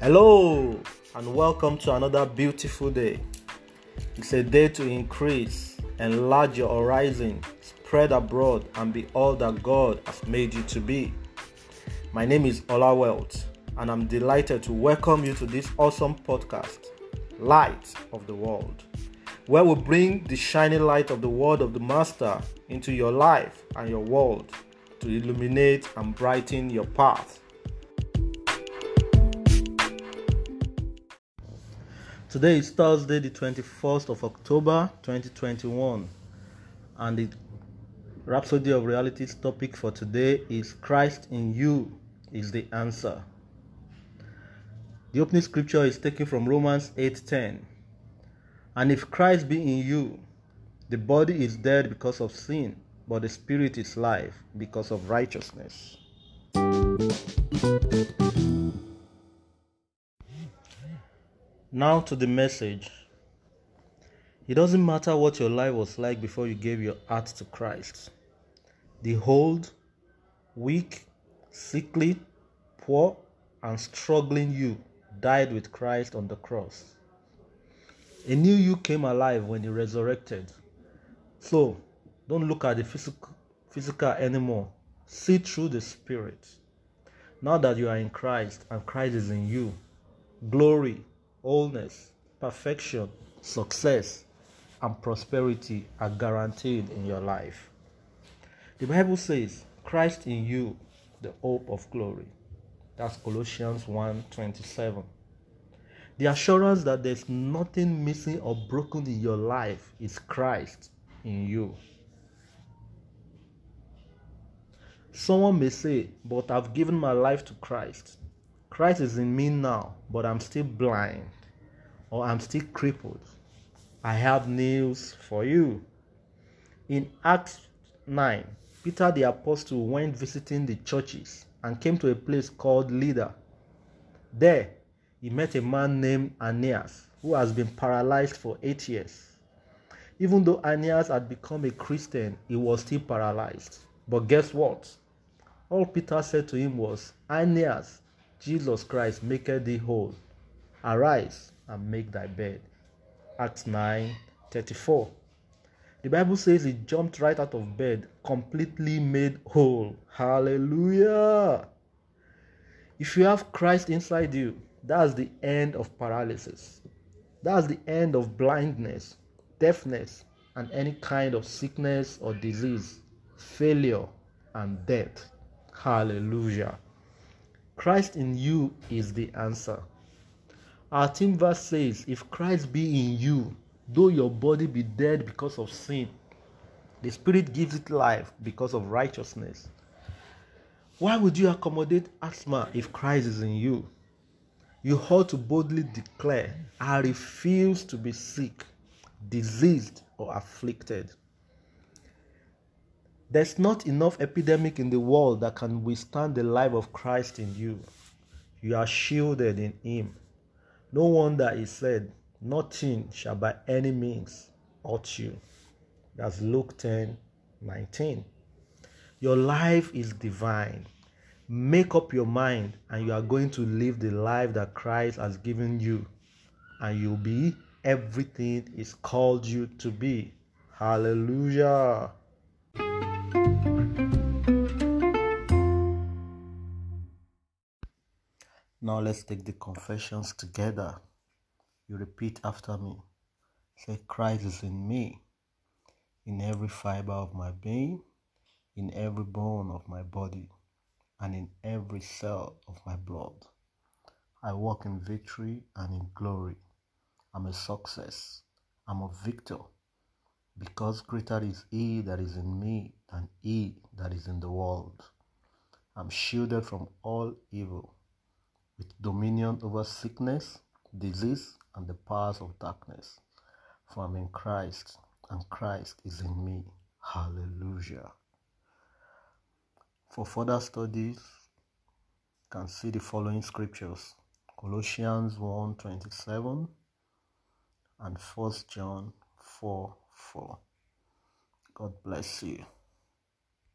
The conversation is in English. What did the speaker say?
Hello, and welcome to another beautiful day. It's a day to increase, enlarge your horizon, spread abroad, and be all that God has made you to be. My name is Ola Welt, and I'm delighted to welcome you to this awesome podcast, Light of the World, where we bring the shining light of the Word of the Master into your life and your world to illuminate and brighten your path. Today is Thursday, the 21st of October 2021, and the Rhapsody of Realities topic for today is Christ in You is the answer. The opening scripture is taken from Romans 8:10. And if Christ be in you, the body is dead because of sin, but the spirit is life because of righteousness. Now to the message. It doesn't matter what your life was like before you gave your heart to Christ. The old, weak, sickly, poor, and struggling you died with Christ on the cross. A new you came alive when he resurrected. So, don't look at the physical, physical anymore. See through the spirit. Now that you are in Christ and Christ is in you, glory, wholeness, perfection, success, and prosperity are guaranteed in your life. The Bible says, Christ in you, the hope of glory. That's Colossians 1:27. The assurance that there's nothing missing or broken in your life is Christ in you. Someone may say, But I've given my life to Christ. Christ is in me now, but I'm still blind or I'm still crippled. I have news for you. In Acts 9, Peter the apostle went visiting the churches and came to a place called Lydda. There, he met a man named Aeneas who has been paralyzed for eight years. Even though Aeneas had become a Christian, he was still paralyzed. But guess what? All Peter said to him was, Aeneas, Jesus Christ maketh thee whole. Arise and make thy bed. Acts 9 34. The Bible says he jumped right out of bed, completely made whole. Hallelujah. If you have Christ inside you, that's the end of paralysis. That's the end of blindness, deafness, and any kind of sickness or disease, failure, and death. Hallelujah. Christ in you is the answer. Our team verse says, If Christ be in you, though your body be dead because of sin, the Spirit gives it life because of righteousness. Why would you accommodate asthma if Christ is in you? You ought to boldly declare, I refuse to be sick, diseased, or afflicted. There's not enough epidemic in the world that can withstand the life of Christ in you. You are shielded in Him. No wonder He said, Nothing shall by any means hurt you. That's Luke 10 19. Your life is divine. Make up your mind, and you are going to live the life that Christ has given you, and you'll be everything He's called you to be. Hallelujah. Now let's take the confessions together. You repeat after me. Say, Christ is in me, in every fiber of my being, in every bone of my body, and in every cell of my blood. I walk in victory and in glory. I'm a success. I'm a victor. Because greater is He that is in me than He that is in the world. I'm shielded from all evil with dominion over sickness, disease, and the powers of darkness. For I'm in Christ, and Christ is in me. Hallelujah. For further studies, you can see the following scriptures Colossians 1 27, and First John 4 4. God bless you.